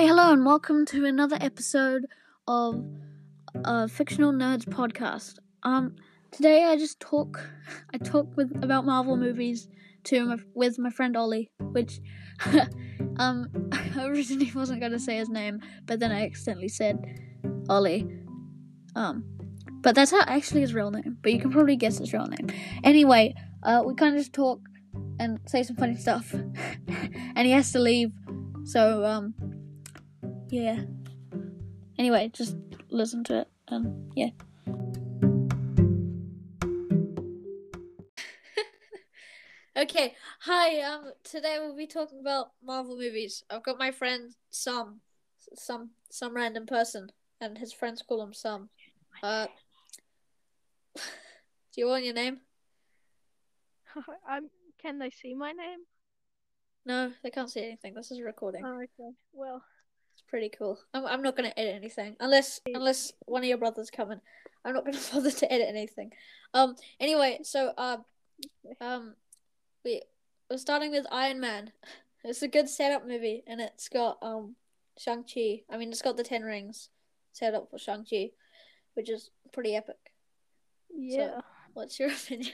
Hi, hello, and welcome to another episode of uh, Fictional Nerds podcast. Um, today I just talk, I talk with about Marvel movies to my, with my friend Ollie, which, um, I originally wasn't gonna say his name, but then I accidentally said Ollie. Um, but that's not actually his real name, but you can probably guess his real name. Anyway, uh, we kind of just talk and say some funny stuff, and he has to leave, so um yeah. Anyway, just listen to it and yeah. okay, hi. Um, today we'll be talking about Marvel movies. I've got my friend Sam, some some random person, and his friends call him Sam. Uh, do you want your name? I'm. Can they see my name? No, they can't see anything. This is a recording. Oh, okay. Well, It's pretty cool. I'm, I'm not gonna edit anything unless unless one of your brothers come in. I'm not gonna bother to edit anything. Um. Anyway, so um, um, we we're starting with Iron Man. It's a good setup movie, and it's got um Shang Chi. I mean, it's got the Ten Rings set up for Shang Chi, which is pretty epic. yeah. What's your opinion?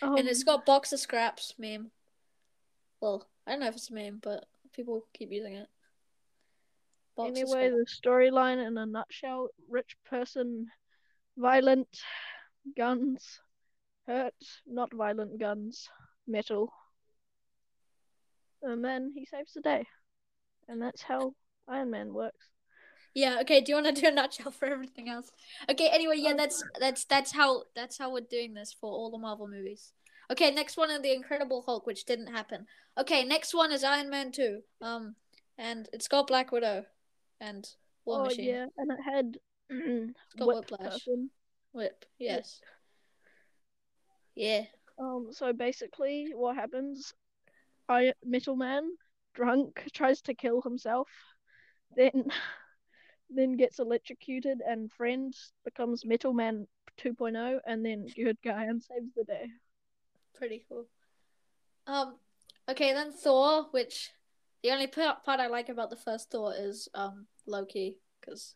um, and it's got box of scraps meme. Well, I don't know if it's a meme, but people keep using it. Anyway, the storyline in a nutshell: rich person, violent, guns, hurt, not violent guns, metal, and then he saves the day, and that's how Iron Man works. Yeah. Okay. Do you want to do a nutshell for everything else? Okay. Anyway, yeah. That's that's that's how that's how we're doing this for all the Marvel movies. Okay. Next one is the Incredible Hulk, which didn't happen. Okay. Next one is Iron Man two. Um, and it's got Black Widow, and War oh Machine. yeah, and it had got whip Whiplash. person. Whip. Yes. Yeah. Um, so basically, what happens? I Metal Man, drunk, tries to kill himself, then then gets electrocuted, and friend becomes Metal Man 2.0, and then good guy and saves the day. Pretty cool. Um. Okay. Then Thor, which the only part, part I like about the first Thor is um Loki because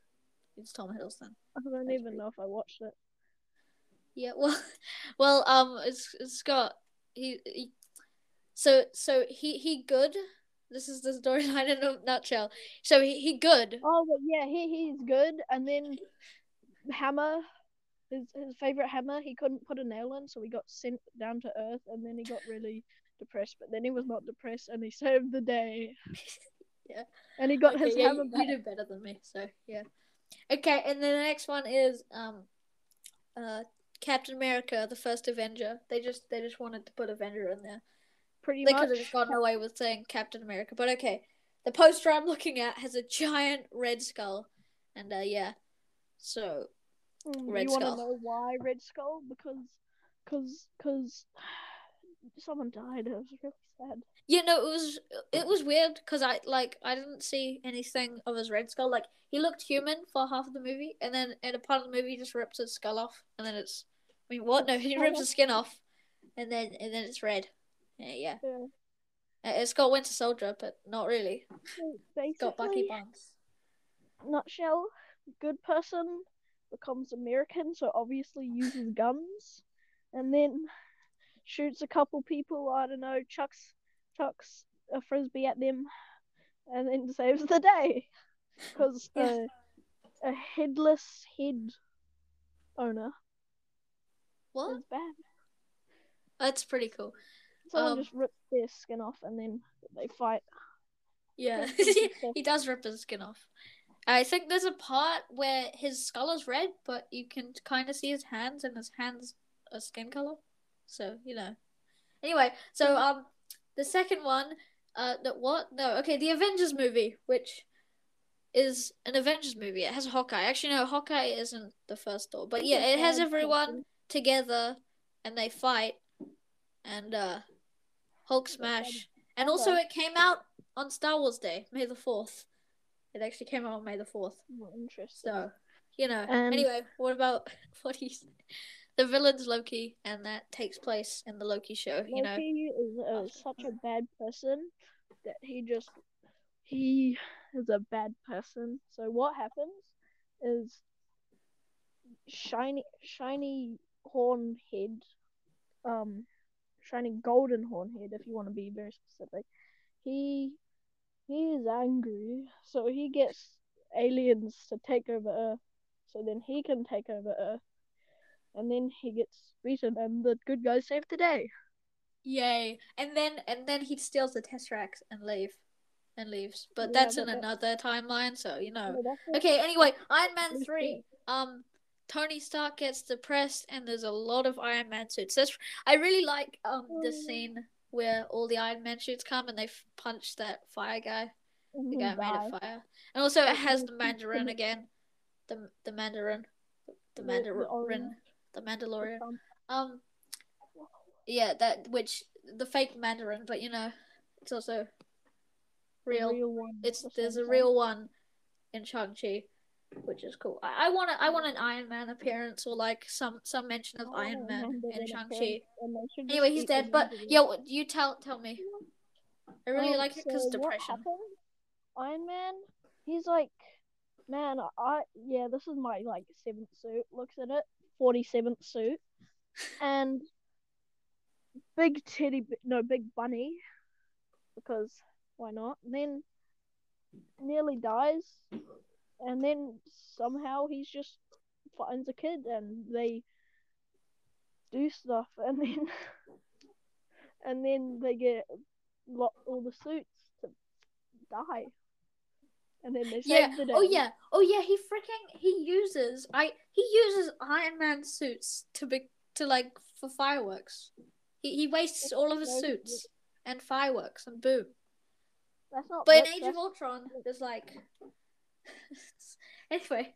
it's Tom Hiddleston. I don't That's even pretty- know if I watched it. Yeah, well, well, um, it's it's got he, he so so he he good. This is the storyline in a nutshell. So he he good. Oh, yeah, he he's good, and then Hammer, his his favorite hammer, he couldn't put a nail in, so he got sent down to Earth, and then he got really depressed. But then he was not depressed, and he saved the day. Yeah. And he got Okay, his yeah, hammer you, back. you do better than me. So yeah. Okay, and then the next one is um, uh, Captain America, the first Avenger. They just they just wanted to put Avenger in there. Pretty They much. They could have just gotten away with saying Captain America, but okay. The poster I'm looking at has a giant red skull, and uh, yeah. So Mm, Red you want to know why Red Skull? Because, cause, cause someone died. It was really sad. Yeah, no, it was it was weird because I like I didn't see anything of his red skull. Like he looked human for half of the movie, and then in a part of the movie he just rips his skull off, and then it's I mean what? No, he rips his skin off, and then and then it's red. Yeah, yeah. Yeah. Uh, It's got Winter Soldier, but not really. It's got Bucky basically, Barnes. nutshell, good person becomes American, so obviously uses guns, and then shoots a couple people. I don't know, chucks chucks a frisbee at them, and then saves the day. Because Yeah. a, a headless head owner What? is bad. That's pretty cool. Someone Um, just rips their skin off, and then they fight. Yeah, That's pretty cool. he does rip his skin off. I think there's a part where his skull is red, but you can kind of see his hands, and his hands are skin color. So you know. Anyway, so um, the second one, uh, the, what? No, okay, the Avengers movie, which is an Avengers movie. It has Hawkeye. Actually, no, Hawkeye isn't the first Thor, but yeah, it has everyone together, and they fight, and uh, Hulk smash, and also it came out on Star Wars Day, May the fourth. It actually came out on May the fourth. Not interested. So, you know. And- anyway, what about what do you? The villain's Loki, and that takes place in the Loki show. You know. Loki is uh, such a bad person that he just he is a bad person. So what happens is shiny shiny horn head, um, shiny golden horn head, if you want to be very specific. He he is angry, so he gets aliens to take over Earth, so then he can take over Earth, and then he gets beaten, and the good guys save the day. Yay! And then and then he steals the Tesseract and leave, and leaves. But Yeah, that's but in that- another timeline, so you know. That's it. Okay. Anyway, Iron Man three. Um, Tony Stark gets depressed, and there's a lot of Iron Man suits. That's I really like um the Mm. scene where all the Iron Man suits come and they f- punch that fire guy. The Mhm, guy made of fire. And also it has the- Mandarin again. The the Mandarin. The Mandarin. The Mandalorian. Um yeah, that which the fake Mandarin, but you know, it's also real. real. It's there's a real one in Shang Chi, which is cool. I, I want a, I want an Iron Man appearance or like some some mention of Iron Man in Shang Chi. appearance, and they should just Anyway, he's dead. But yeah, you tell tell me. I really Um, like it because so depression. Iron Man, he's like, man, I yeah, this is my like seventh suit. Looks at it, forty seventh suit, and big teddy, no, big bunny, because why not? And then nearly dies, and then somehow he's just finds a kid, and they do stuff, and then and then they get lot all the suits to die, and then they save Yeah. the day. Oh yeah. Oh yeah. He freaking he uses I he uses Iron Man suits to be to like for fireworks. He he wastes all of his suits and fireworks and boom. That's not. But in Age of Ultron, there's like anyway.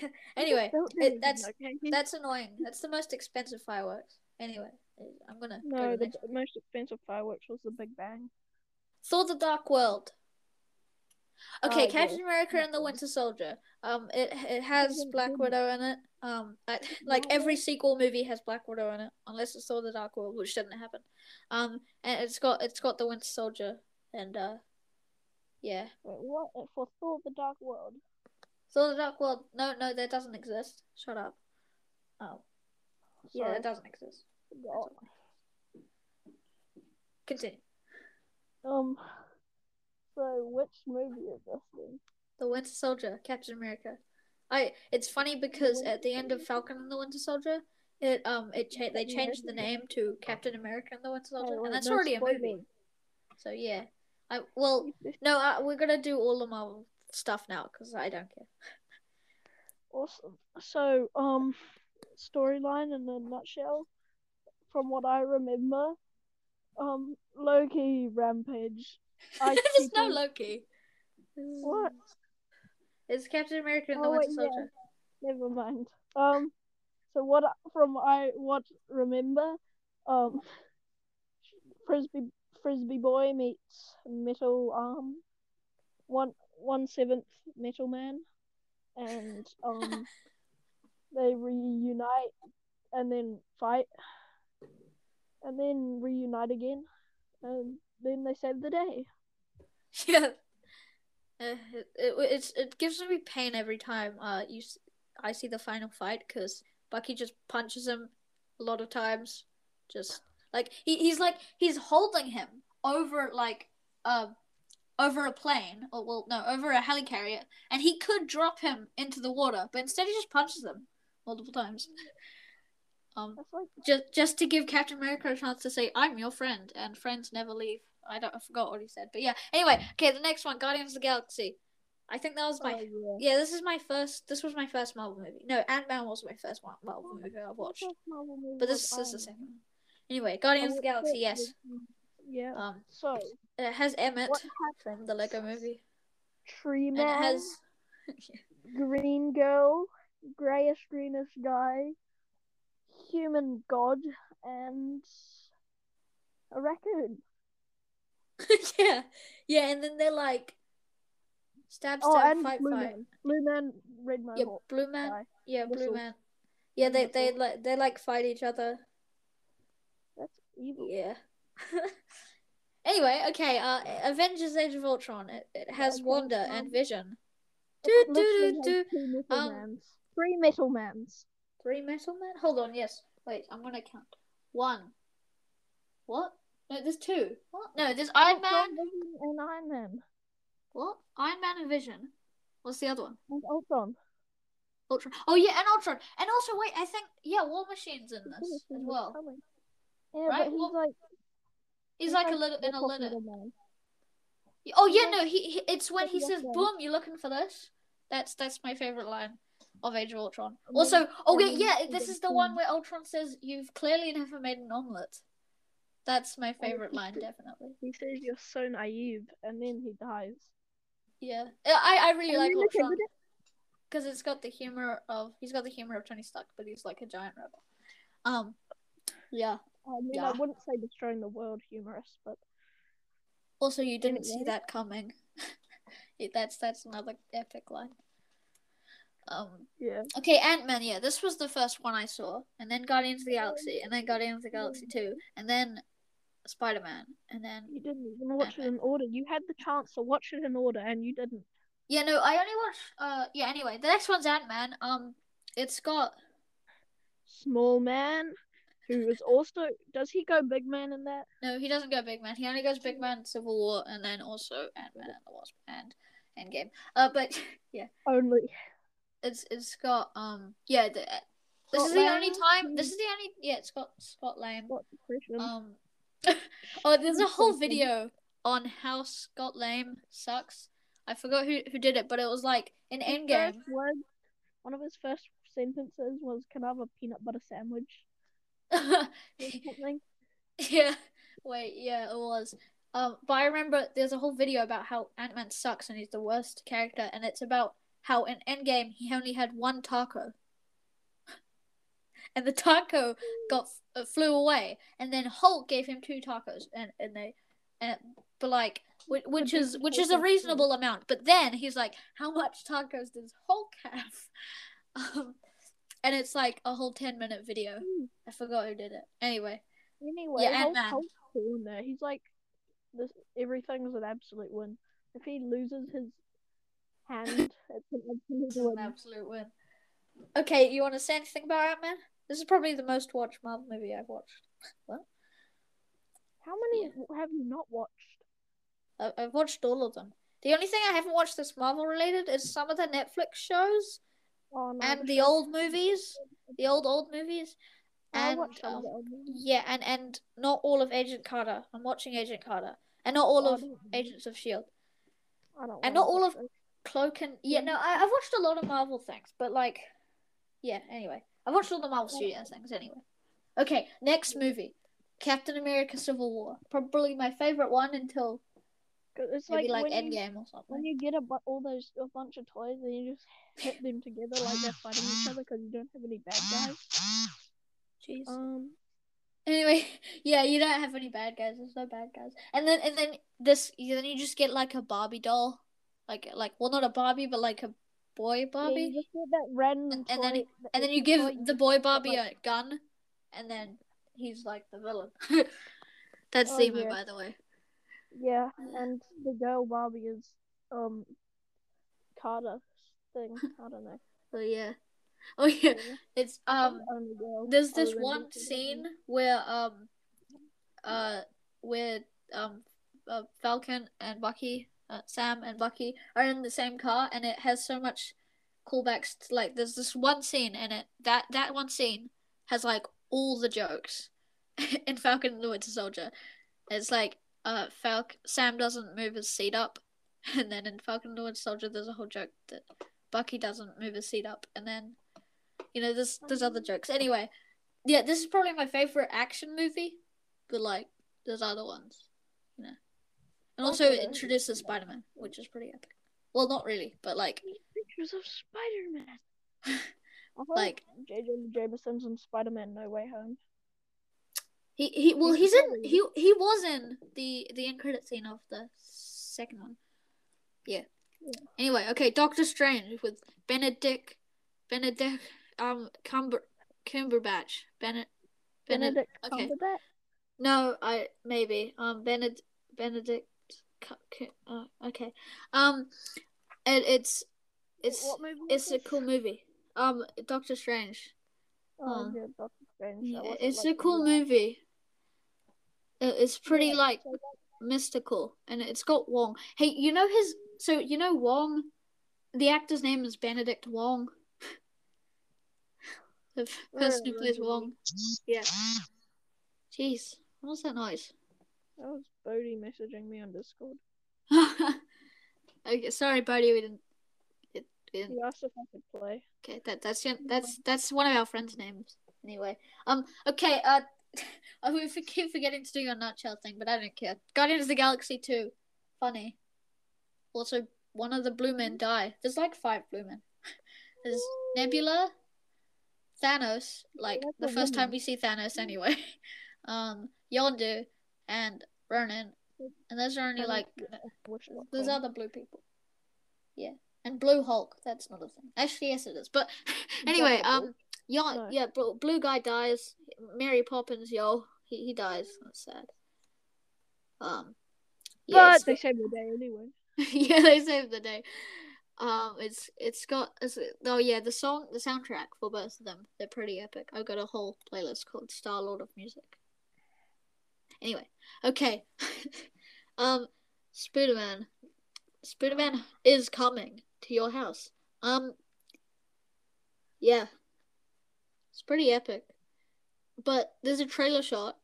yeah, Anyway, it- that's- that's annoying. That's the most expensive fireworks. Anyway, I'm gonna go no. to the The most expensive fireworks was the Big Bang. Thor: The Dark World. Okay, Oh, Captain yeah. America and the Winter Soldier. Um, it it has Black Widow in it. Um, I, like every sequel movie has Black Widow in it, unless it's Thor: The Dark World, which didn't happen. Um, and it's got it's got the Winter Soldier, and uh, yeah, Wait, what? For Thor: The Dark World. Thor: The Dark World. No, no, that doesn't exist. Shut up. Oh, yeah, Sorry, that doesn't exist. Continue. Um. So which movie is this then? The Winter Soldier, Captain America. I. It's funny because at the end of Falcon and the Winter Soldier, it um it cha- they changed the name to Captain America and the Winter Soldier, and that's already a movie. So yeah, I well no, uh, we're gonna do all the Marvel stuff now because I don't care. Awesome. So, um, storyline in a nutshell, from what I remember, um, Loki rampage. There's no Loki. What? It's Captain America and the Oh, Winter wait, yeah. Soldier. Never mind. Um, so what from I what remember, um, frisbee frisbee boy meets metal arm, one one seventh metal man, and um, they reunite and then fight, and then reunite again, and then they save the day. Yeah. Uh, it, it it gives me pain every time uh you s- I see the final fight because Bucky just punches him a lot of times, just like he, he's like he's holding him over like uh over a plane or well no over a helicarrier and he could drop him into the water but instead he just punches him multiple times. Um, like just just to give Captain America a chance to say, "I'm your friend," and friends never leave. I don't, I forgot what he said, but yeah. Anyway, okay, the next one, Guardians of the Galaxy. I think that was my, oh, yeah. yeah. This is my first. This was my first Marvel movie. No, Ant Man was my first Mar- Marvel movie I've watched, movie but was this is the second one. Anyway, Guardians of the Galaxy. Yes. Yeah. Um, So it has Emmett from the Lego Movie, Tree and Man, it has Green Girl, Greyish Greenish Guy, Human God, and a raccoon. yeah, yeah, and then they're like stab, Oh, stab, and fight, Blue fight. Man. Blue Man, Red Yeah, Blue Man. guy. Yeah, Blue Man. Yeah, they they like they like fight each other. That's evil. Yeah. Anyway, okay. Uh, Avengers: Age of Ultron. It, it has Okay, Wanda and Vision. Do, do, do, do. Um, mans. Three metal mans. Three metal men? Hold on, yes. Wait, I'm gonna count. One. What? No, there's two. What? No, there's oh, Iron Man. And Iron Man. What? Iron Man and Vision. What's the other one? And Ultron. Ultron. Oh yeah, and Ultron. And also, wait, I think yeah, War Machine's in this as well. Yeah, Right, but he's well, like He's like a little in a the top litter. little. Oh yeah, no, he, he it's when he says, "Boom, You're looking for this?" That's that's my favorite line of Age of Ultron. Also, oh yeah, yeah, this is the one where Ultron says, "You've clearly never made an omelet." That's my favorite line, definitely. He says you're so naive, and then he dies. Yeah, I I really And like Ultron because it's got the humor of he's got the humor of Tony Stark, but he's like a giant rebel. Um, yeah. I mean, Yeah. I wouldn't say destroying the world humorous, but Also, you didn't see that coming. That's that's another epic line. Um. yeah. Okay, Ant Man. Yeah, this was the first one I saw, and then Guardians of the Galaxy, and then Guardians of the Galaxy Two, and then Spider Man, and then You didn't even watch it Ant-Man. in order. You had the chance to watch it in order, and you didn't. yeah, no, I only watched. Uh, yeah. Anyway, the next one's Ant Man. Um, it's got Small man, who is also does he go big man in that? no, he doesn't go Big Man. He only goes Big Man Civil War, and then also Ant Man and the Wasp and Endgame. Uh, but yeah, Only. it's it's got um yeah. The, this Scott is the only time. This is the only yeah. It's got Scott Lang. What? Um, oh, there's a whole video on how Scott Lang sucks. I forgot who who did it, but it was like in Endgame. one of his first sentences was, "Can I have a peanut butter sandwich?" something. yeah, wait, yeah, it was. Um, but I remember there's a whole video about how Ant Man sucks and he's the worst character, and it's about how in Endgame he only had one taco, and the taco got uh, flew away, and then Hulk gave him two tacos, and and they, and but like which, which is which is a reasonable amount. But then he's like, how much tacos does Hulk have? Um, and it's like a whole ten minute video. Hmm. I forgot who did it. Anyway, Anyway, Yeah, Hulk, Hulk's cool in there. He's like, this everything's an absolute win. If he loses his hand, it's an absolute is an win. absolute win. Okay, you want to say anything about Ant Man? This is probably the most watched Marvel movie I've watched. What? How many have you not watched? I- I've watched all of them. The only thing I haven't watched that's Marvel related is some of the Netflix shows Oh no, and the show- old movies, the old old movies, and watched some of um, yeah, and and not all of Agent Carter. I'm watching Agent Carter, and not all Oh, of Agents of Shield. I don't and not all of- Cloak and yeah, no, I, I've watched a lot of Marvel things, but like, yeah. Anyway, I've watched all the Marvel Studios things. Anyway, okay, next movie, Captain America: Civil War, probably my favorite one until It's maybe like, like, when you, Endgame or when you get a bu- all those a bunch of toys and you just hit them together like they're fighting each other because you don't have any bad guys. Jeez. Um, Anyway, yeah, you don't have any bad guys. There's no bad guys. And then and then this then you just get like a Barbie doll, like like well not a Barbie but like a boy yeah, you that random And- and then and then you give the boy like- a gun, and then he's like the villain. That's Oh, yeah. by the way. Yeah, and the girl Barbie is um Carter thing. I don't know. Oh yeah. Oh yeah. Yeah. It's um. There's this one scene where um, uh, where um, uh, Falcon and Bucky, uh, Sam and Bucky are in the same car, and it has so much callbacks. To, like, there's this one scene, in it that that one scene has like all the jokes in Falcon and the Winter Soldier. It's like uh, Falc Sam doesn't move his seat up, and then in Falcon and the Winter Soldier, there's a whole joke that Bucky doesn't move his seat up, and then you know there's there's other jokes. Anyway, yeah, this is probably my favorite action movie, but like there's other ones, you know. And also it introduces Spider Man, which is pretty epic. Well, not really, but like Pictures of Spider Man. Like- J.J. Jameson's in Spider Man No Way Home. he he well He's in he he was in the the end credit scene of the second one. Yeah. Yeah. Anyway, okay, Doctor Strange with Benedict Benedict um Cumber Cumberbatch Bennett Benedict Benedict okay. Cumberbatch. No, I maybe um Bened Benedict. Cu- Uh, okay. Um, it, it's it's what movie? it's a cool movie. Um, Doctor Strange. Oh, um, yeah, Doctor Strange. Yeah, it's like, a cool movie. It- It's pretty Yeah, like so mystical, and it's got Wong. Hey, you know his? So you know Wong? The actor's name is Benedict Wong. The person who plays. Wong. Yeah. Jeez, what was that noise? That was Bodie messaging me on Discord. okay, sorry, Bodie, we didn't. It, we didn't He asked if I could play. Okay, that that's that's that's one of our friends' names. Anyway, um, okay, uh, I we keep forgetting to do your nutshell thing, but I don't care. Guardians of the Galaxy two, funny. Also, one of the blue men die. There's like five blue men. There's Nebula, Thanos, like the first time we see Thanos anyway. um, Yondu and Ronan, and those are only like there's other blue people. Yeah. And Blue Hulk, that's not a thing. Actually, yes, it is. But anyway, um, yeah, No. yeah, blue, blue guy dies. Mary Poppins, yo, he, he dies. That's sad. Um, yeah, But they saved the day anyway. yeah, they saved the day. Um, it's it's got it's, oh yeah, the song, the soundtrack for both of them, they're pretty epic. I've got a whole playlist called Star Lord of Music. Anyway, okay, um, Spiderman, Spiderman is coming to your house. Um, yeah, it's pretty epic. But there's a trailer shot,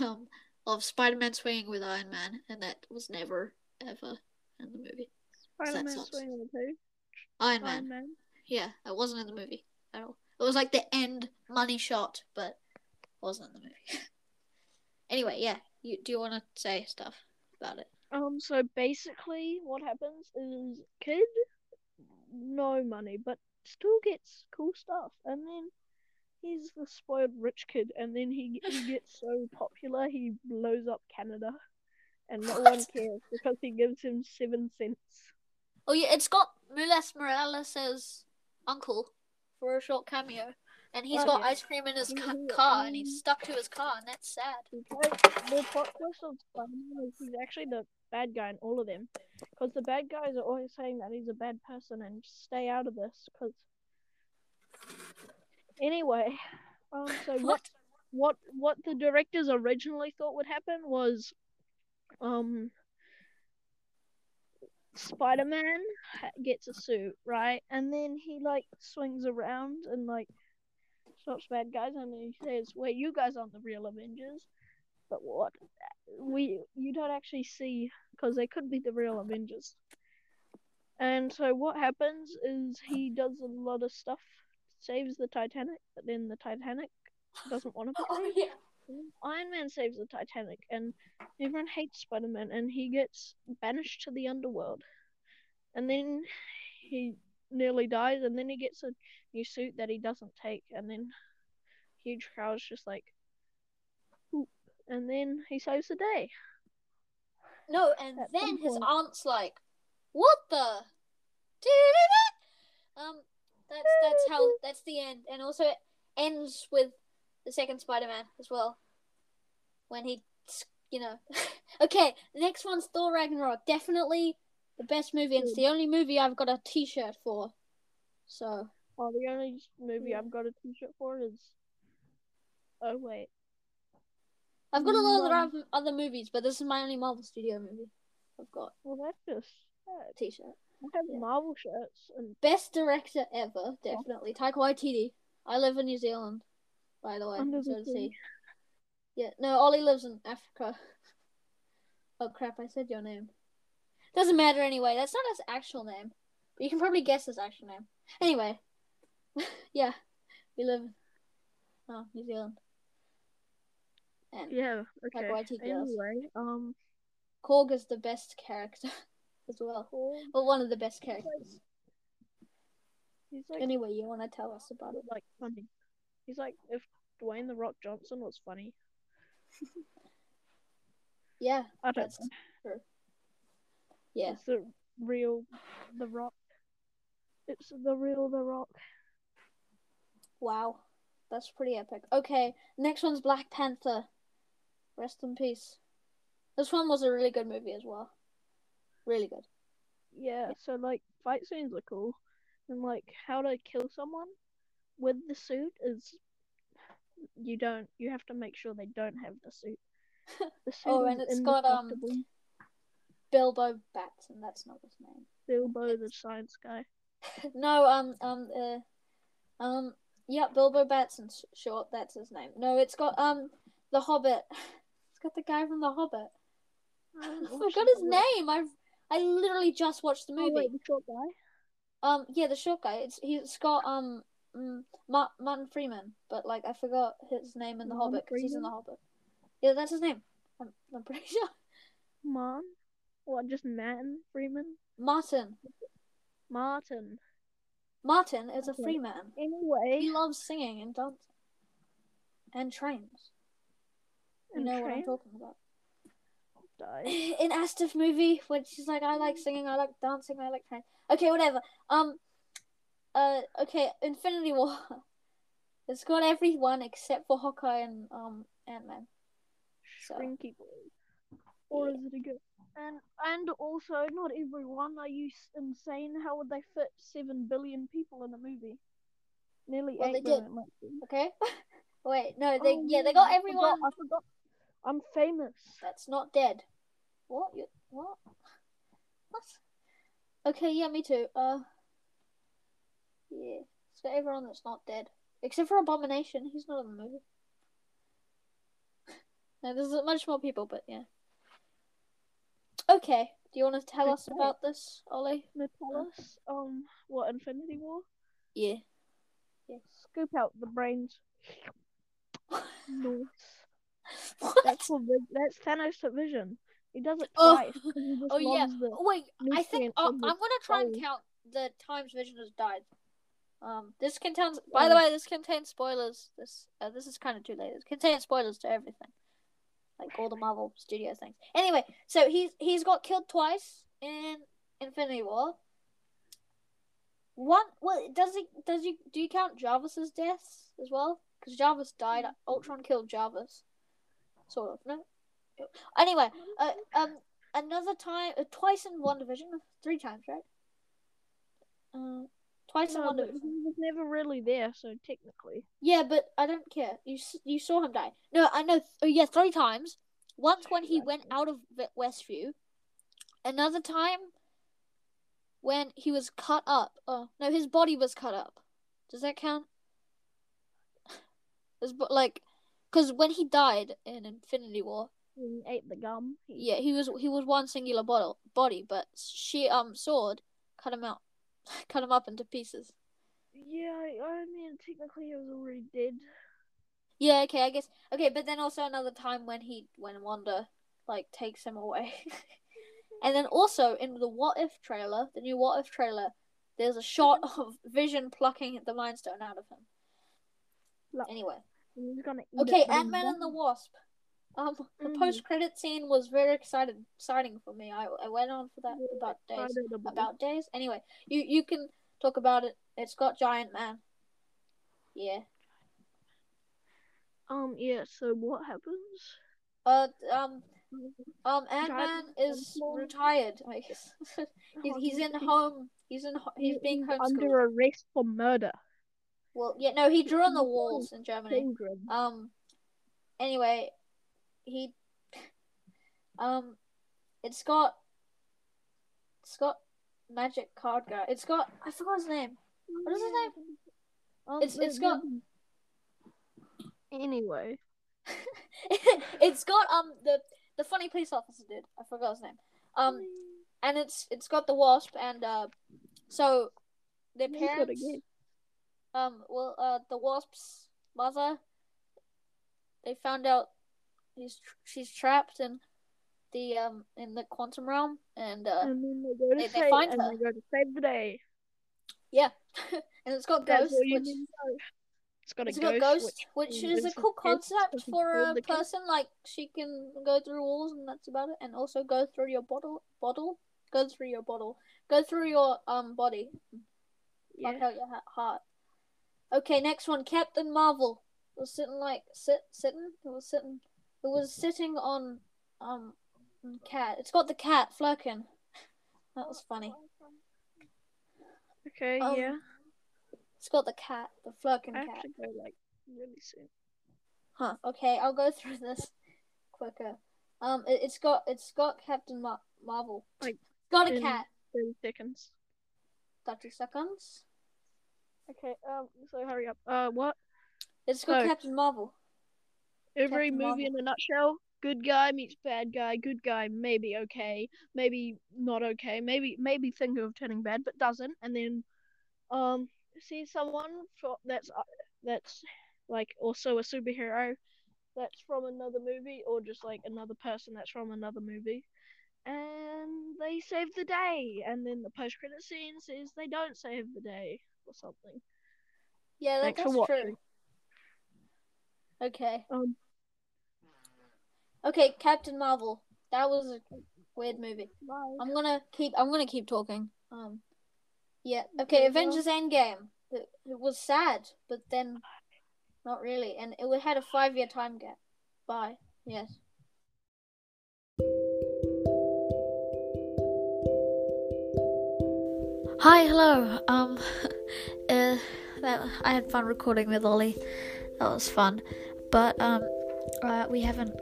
um, of Spider-Man swinging with Iron Man, and that was never ever in the movie. Spider Man sucks. swinging the two. Iron Man. Iron Man. Yeah, it wasn't in the movie at all. It was like the end money shot, but it wasn't in the movie. anyway, yeah. You do you want to say stuff about it? Um, so basically, what happens is kid, no money, but still gets cool stuff, and then he's the spoiled rich kid, and then he he gets so popular he blows up Canada, and no one cares because he gives him seven cents. Oh yeah, it's got Miles Morales' as uncle for a short cameo, and he's Oh, got yeah. ice cream in his ca- car, and um, he's stuck to his car, and that's sad. The plot twist of Spider-Man he's actually the bad guy in all of them, because the bad guys are always saying that he's a bad person and stay out of this. Because anyway, um, so what What? what what the directors originally thought would happen was, um, Spider-Man gets a suit, right, and then he like swings around and like stops bad guys, and he says, "Wait, you guys aren't the real Avengers." But what we you don't actually see because they could be the real Avengers. And so what happens is he does a lot of stuff, saves the Titanic, but then the Titanic doesn't want to be Oh saved. yeah. Iron Man saves the Titanic, and everyone hates Spider Man, and he gets banished to the underworld. And then he nearly dies, and then he gets a new suit that he doesn't take, and then huge crowd's just like, Oop. and then he saves the day. No, and At then his point- aunt's like, "What the?" Um, that's that's how that's the end, and also it ends with the second Spider-Man as well, when he, you know. okay, next one's Thor Ragnarok. Definitely the best movie, and it's the only movie I've got a T-shirt for. So Oh, the only movie. I've got a T-shirt for is. Oh wait, I've got a lot of Um, other movies, but this is my only Marvel Studio movie. I've got well that's just sad. a T-shirt. I have Yeah. Marvel shirts and Best director ever, definitely. Taika Waititi. I live in New Zealand, by the way. Under so the sea. Yeah, no, Ollie lives in Africa. Oh crap, I said your name. Doesn't matter anyway, that's not his actual name. But you can probably guess his actual name. Anyway. yeah. We live in oh, New Zealand. And yeah. Okay. Anyway, um, Korg is the best character as well. Paul, Well one of the best characters. he's like Anyway, you wanna tell us about it. like funny. He's like if Dwayne the Rock Johnson was funny. Yeah, I don't That's- know. Yeah. It's the real The Rock. It's the real The Rock. Wow. That's pretty epic. Okay, next one's Black Panther. Rest in peace. This one was a really good movie as well. Really good. Yeah, so like fight scenes are cool, and like how to kill someone with the suit is you don't you have to make sure they don't have the suit. The suit Oh, and it's got, um. Bilbo Batson. That's not his name. Bilbo the science guy. no, um, um, uh, um, yeah, Bilbo Batson. sh- Short, that's his name. No, it's got um, the Hobbit. It's got the guy from the Hobbit. I I forgot his name. I I literally just watched the Oh movie. wait, the short guy. Um, yeah, the short guy. It's he's got um, Ma- Martin Freeman, but like I forgot his name in the Martin Hobbit because he's in the Hobbit. Yeah, that's his name. I'm, I'm pretty sure. Man. What? Just Martin Freeman. Martin. Martin. Martin is a Okay. free man. Anyway, He loves singing and dancing and trains. You and know what I'm talking about. died. in Astif movie when she's like, I like singing, I like dancing, I like train. Okay, whatever. Um, uh, okay, Infinity War. It's got everyone except for Hawkeye and um Ant Man. So- Shrinky Boy. Or is it a good? And and also, not everyone. Are you insane? How would they fit seven billion people in a movie? Nearly Well, eight billion. Okay. Wait, no, they Oh, yeah they got I everyone. forgot- I forgot. I'm famous. That's not dead. What? You what? What? Okay, yeah, me too. Uh, yeah, it's got everyone that's not dead except for Abomination. He's not in the movie. No, there's much more people, but yeah. Okay, do you want to tell us about this, Ollie? Metallis. Um, what Infinity War? Yeah. Scoop out the brains. Nice. what? That's for Vi- that's Thanos' vision. He does it Oh. twice. just Oh yeah. Wait, I think uh, I'm gonna try and count the times Vision has died. Um, this contains. By the Um, way, this contains spoilers. This uh, this is kind of too late. It contains spoilers to everything, like all the Marvel Studios things. Anyway, so he's he's got killed twice in Infinity War. One, well, does he does he do you count Jarvis's deaths as well? Because Jarvis died. Ultron killed Jarvis, sort of. No. Anyway, uh, um, another time, uh, twice in WandaVision, three times, right? Uh, twice in No, but he was never really there, so technically. Yeah, but I don't care. You you saw him die. No, I know. Oh yeah, three times. Once when he went out of Westview. Another time when he was cut up. Oh no, his body was cut up. Does that count? His bo- like, because when he died in Infinity War, He ate the gum. He, yeah, he was he was one singular bottle, body, but she um sword cut him out, cut him up into pieces. Yeah, I, mean, technically he was already dead. Yeah, okay, I guess okay, but then also another time when he when Wanda like takes him away. and then also in the What If trailer, the new What If trailer, there's a shot mm-hmm. of Vision plucking the Mind Stone out of him. Anyway. Okay, Ant Man and the. Wasp. Um the Mhm. post credit scene was very excited exciting for me. I I went on for that about days. About days. Anyway, you you can talk about it. It's got Giant Man. Yeah. Um, yeah, so what happens? Uh um Um, Ant Man is retired. I guess he's he's in home. He's in. He's being homeschooled. under arrest for murder. Well, yeah, no, he drew on the walls in Germany. Um, anyway, he, um, it's got, it's got magic card guy. It's got I forgot his name. What is his name? Um, It's- it's got- Anyway, it's got um the the funny police officer dude. I forgot his name. Um, and it's it's got the wasp and uh, so their You got a parents. Um, well, uh, the wasp's mother. They found out he's she's trapped in the um in the quantum realm, and uh, and then they go to they- they save, find and her. they go to save the day. yeah, and it's got That's ghost, which know. It's got a it's ghost, got ghost, which which, is a cool concept for a person. Like she can go through walls, and that's about it, and also go through your bottle, bottle, go through your bottle, go through your um body, yeah. Out your ha- heart. Okay, next one. Captain Marvel was sitting like sit sitting. It was sitting. It was sitting on um cat. It's got the cat Flerken. That was funny. Okay, Um, yeah. It's got the cat, the I have cat. to go like really soon. Huh. Okay, I'll go through this quicker. Um, it, it's got it's got Captain Mar- Marvel. Like, got a cat. Thirty seconds. Thirty seconds. Okay, um, so hurry up. Uh, what? It's got So- Captain Marvel. Every Captain movie in a nutshell. Good guy meets bad guy. Good guy maybe okay, maybe not okay. Maybe maybe thinking of turning bad, but doesn't. And then, um, see someone for, that's uh, that's like also a superhero that's from another movie, or just like another person that's from another movie, and they save the day. And then the post credit scene says they don't save the day or something. Yeah, that, that's true. Okay. Um, Okay, Captain Marvel. That was a weird movie. bye. I'm gonna keep. I'm gonna keep talking. Um. Yeah. Okay. Avengers Endgame. It, it was sad, but then not really, and it had a five-year time gap. Bye. Yes. Hi, hello. Um, uh, that, I had fun recording with Ollie. That was fun, but um, uh, we haven't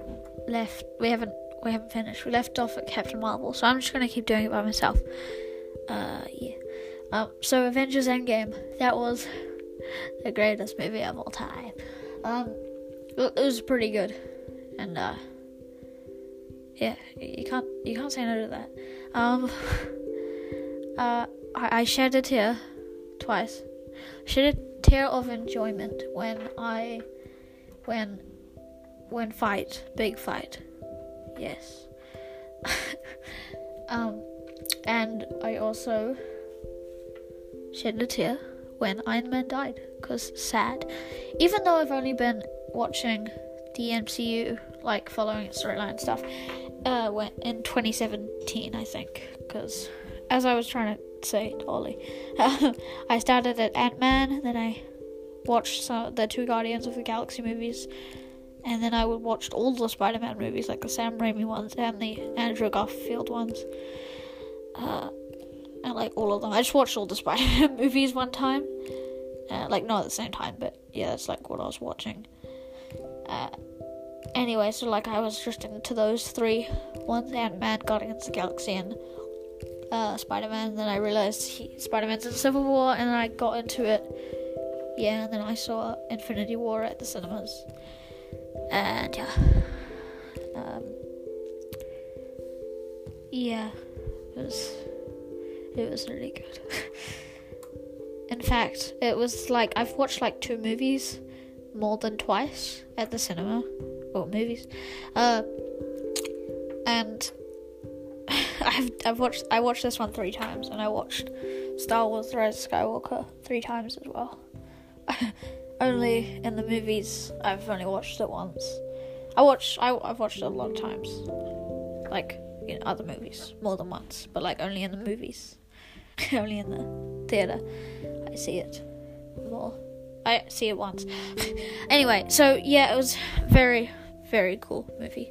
left. We haven't. We haven't finished. We left off at Captain Marvel, so I'm just gonna keep doing it by myself. Uh, yeah. Um, so Avengers Endgame. That was the greatest movie of all time. Um, it was pretty good, and uh, yeah, you can't you can't say no to that. Um, uh, I, I shed a tear twice. Shed a tear of enjoyment when I when when fight big fight. Yes. um, and I also shed a tear when Iron Man died, cause sad. Even though I've only been watching the MCU, like following storyline stuff, uh, when, in 2017, I think, cause as I was trying to say to Ollie, I started at Ant Man, then I watched some the two Guardians of the Galaxy movies, and then I would watched all the Spider-Man movies, like the Sam Raimi ones and the Andrew Garfield ones. Uh, and like all of them. I just watched all the Spider-Man movies one time. Uh, like not at the same time, but yeah, that's like what I was watching. Uh, anyway, so like I was just into those three ones: Ant-Man, Guardians of the Galaxy, and uh, Spider-Man. And then I realized Spider-Man's in Civil War, and then I got into it. Yeah, and then I saw Infinity War at the cinemas, and yeah, um, yeah, it was it was really good. In fact, it was like I've watched like two movies more than twice at the cinema. Or movies. Uh and I've I've watched I watched this one three times and I watched Star Wars The Rise of Skywalker three times as well. only in the movies I've only watched it once. I watch I I've watched it a lot of times. Like in other movies more than once, but like only in the movies. only in the theater. I see it more. I see it once. anyway, so yeah, it was very, very cool movie.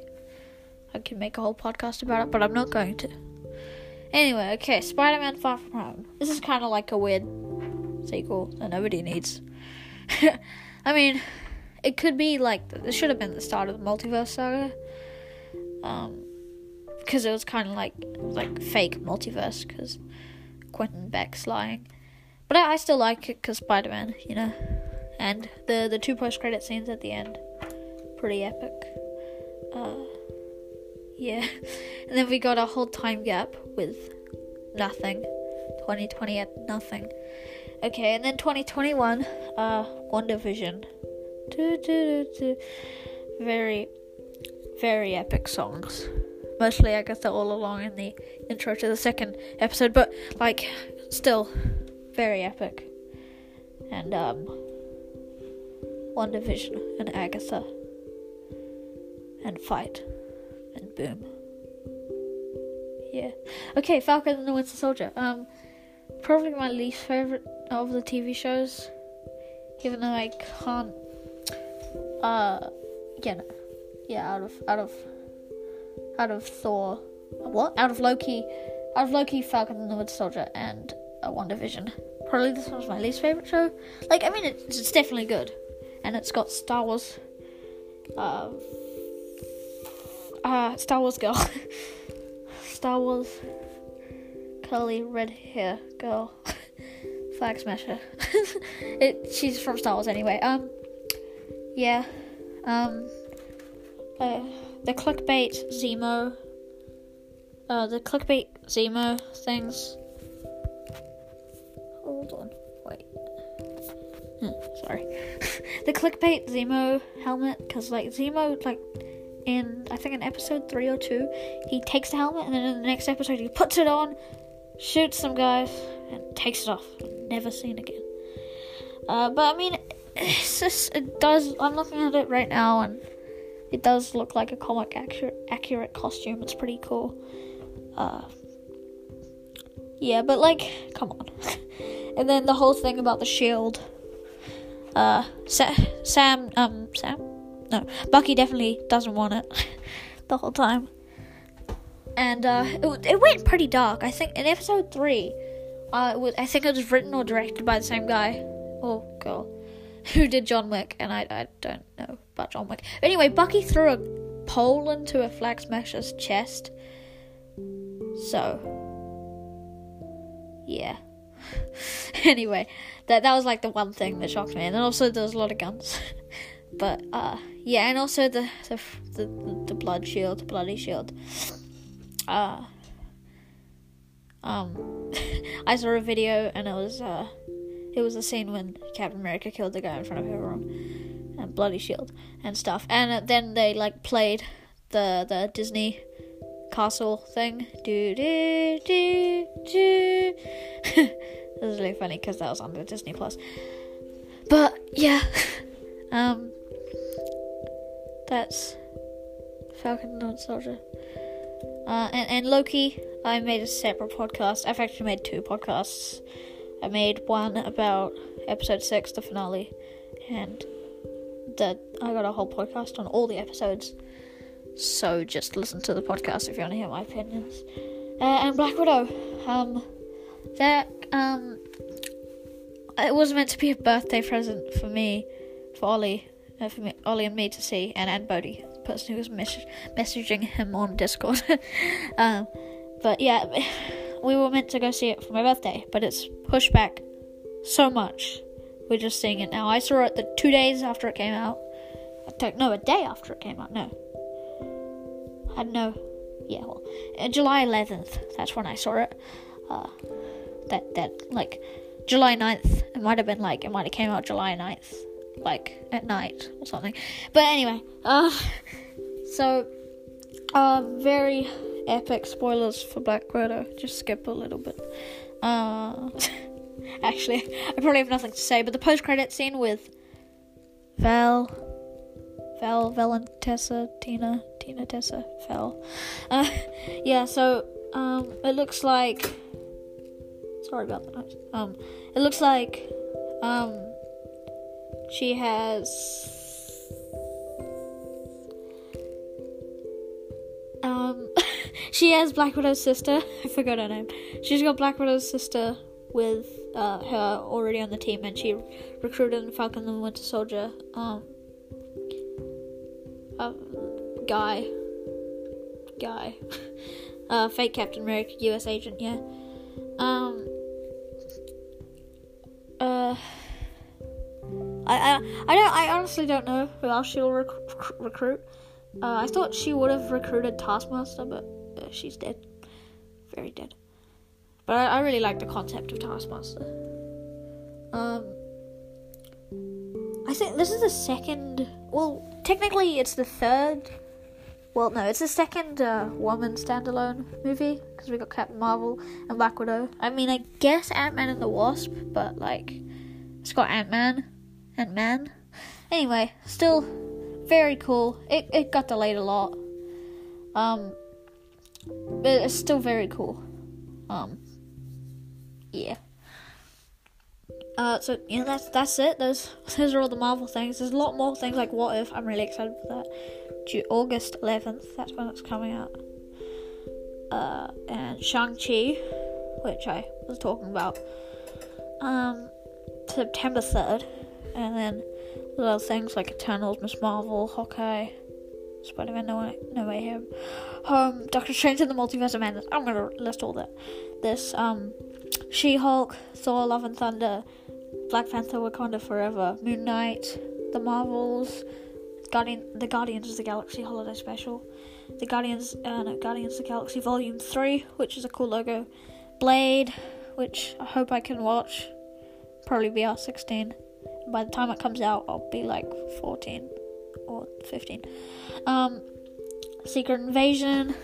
I could make a whole podcast about it, but I'm not going to. Anyway, okay, Spider Man Far From Home. This is kind of like a weird sequel that nobody needs. I mean, it could be like, this should have been the start of the multiverse saga. Um, because it was kind of like, like fake multiverse, because Quentin Beck's lying. But I, I still like it because Spider Man, you know. And the the two post credit scenes at the end, pretty epic. Uh, yeah. And then we got a whole time gap with nothing. 2020 at nothing. Okay, and then 2021, uh, WandaVision. Very, very epic songs. Mostly, I guess they're all along in the intro to the second episode, but like, still very epic. And um, WandaVision and Agatha and fight and boom. Yeah. Okay, Falcon and the Winter Soldier. Um, probably my least favorite of the TV shows, even though I can't. Uh, yeah, no. yeah, out of out of out of Thor. What? Out of Loki. Out of Loki, Falcon and the Winter Soldier, and a uh, WandaVision. Probably this one's my least favorite show. Like, I mean, it's, it's definitely good, and it's got Star Wars. Uh, uh, Star Wars girl. Star Wars curly red hair girl. Flag smasher. it, she's from Star Wars anyway. Um, yeah. Um, uh, the clickbait Zemo. Uh, the clickbait Zemo things. Hold on, wait. Hmm, sorry. the clickbait Zemo helmet, because like Zemo, like in I think in episode three or two, he takes the helmet and then in the next episode he puts it on, shoots some guys, and takes it off. Never seen again. Uh, but I mean, just it does. I'm looking at it right now, and it does look like a comic accurate accurate costume. It's pretty cool. Uh, yeah, but like, come on. and then the whole thing about the shield. Uh, Sa- Sam, um, Sam, no, Bucky definitely doesn't want it the whole time. And uh, it, it went pretty dark. I think in episode three, uh, was, I think it was written or directed by the same guy or girl who did John Wick, and I, I don't know about John Wick. Anyway, Bucky threw a pole into a flag smasher's chest. So, yeah. anyway, that that was like the one thing that shocked me, and then also there's a lot of guns. but uh, yeah, and also the the the, the blood shield, bloody shield. Uh, um, I saw a video and it was uh, it was a scene when Captain America killed the guy in front of everyone, and bloody shield and stuff. And uh, then they like played the the Disney castle thing. Do do do do. it was really funny because that was on the Disney Plus. But yeah, um, that's Falcon and Soldier. Uh, and, and Loki, I made a separate podcast. I've actually made two podcasts. I made one about episode six, the finale, and that I got a whole podcast on all the episodes. So just listen to the podcast if you want to hear my opinions. Uh, and Black Widow, um, that um, it was meant to be a birthday present for me, for Ollie, uh, for me, Ollie and me to see, and and Bodhi, person who was mes- messaging him on Discord. um, but yeah, we were meant to go see it for my birthday, but it's pushed back so much. We're just seeing it now. I saw it the two days after it came out. No, a day after it came out. No, I don't know. Yeah, well, uh, July 11th. That's when I saw it. Uh, that that like July 9th. It might have been like it might have came out July 9th, like at night or something. But anyway, uh, so uh, very epic spoilers for Black Widow. Just skip a little bit. Uh, actually, I probably have nothing to say. But the post-credit scene with Val, Val, Val and Tessa, Tina, Tina, Tessa, Val. Uh, yeah. So um, it looks like. Sorry about noise. Um, it looks like um, she has um, she has Black Widow's sister. I forgot her name. She's got Black Widow's sister with uh, her already on the team, and she recruited and Falcon and Winter Soldier. Um, uh, guy, guy, uh, fake Captain America, U.S. agent. Yeah. Um. Uh. I, I, I don't I honestly don't know who else she'll rec- recruit. Uh, I thought she would have recruited Taskmaster, but uh, she's dead, very dead. But I, I really like the concept of Taskmaster. Um, I think this is the second. Well, technically, it's the third. Well, no, it's the second uh, woman standalone movie because we got Captain Marvel and Black Widow. I mean, I guess Ant Man and the Wasp, but like, it's got Ant Man and Man. Anyway, still very cool. It it got delayed a lot. Um, but it's still very cool. Um, yeah. Uh, so yeah, that's that's it. Those those are all the Marvel things. There's a lot more things like What If. I'm really excited for that. Due August 11th. That's when it's coming out. Uh, and Shang Chi, which I was talking about. Um, September 3rd, and then little things like Eternals, Miss Marvel, Hawkeye, Spider Man, No Way, No Way Home, Home, Doctor Strange and the Multiverse of Madness. I'm gonna list all that. This, um, She Hulk, Thor, Love and Thunder, Black Panther, Wakanda Forever, Moon Knight, The Marvels, Guardian, The Guardians of the Galaxy Holiday Special, The Guardians, uh, no, Guardians of the Galaxy Volume 3, which is a cool logo, Blade, which I hope I can watch, probably be our 16. By the time it comes out, I'll be like 14 or 15. Um, Secret Invasion,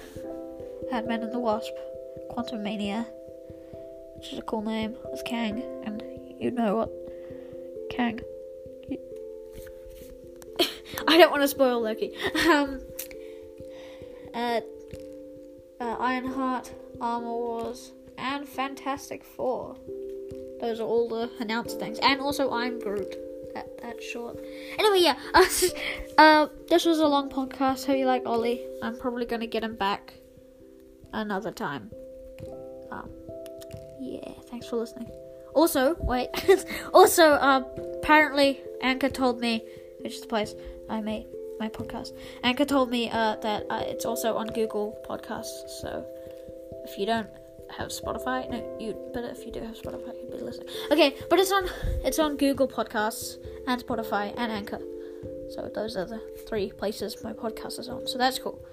Ant Man and the Wasp, Quantumania, which is a cool name, with Kang, and you know what Kang. I don't want to spoil Loki. Um, uh, uh, Ironheart, Armor Wars, and Fantastic Four. Those are all the announced things, and also I'm Groot. That that's short. Anyway, yeah. Uh, uh, this was a long podcast. Hope you like Ollie. I'm probably gonna get him back another time. Um, yeah. Thanks for listening. Also, wait. also, um, apparently Anchor told me, which is the place I made my podcast. Anchor told me uh, that uh, it's also on Google Podcasts. So if you don't have Spotify, no, you. But if you do have Spotify, you'd be listening. Okay, but it's on it's on Google Podcasts and Spotify and Anchor. So those are the three places my podcast is on. So that's cool.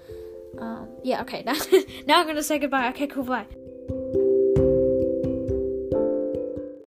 Um, yeah. Okay. Now, now I'm gonna say goodbye. Okay. Cool. Bye.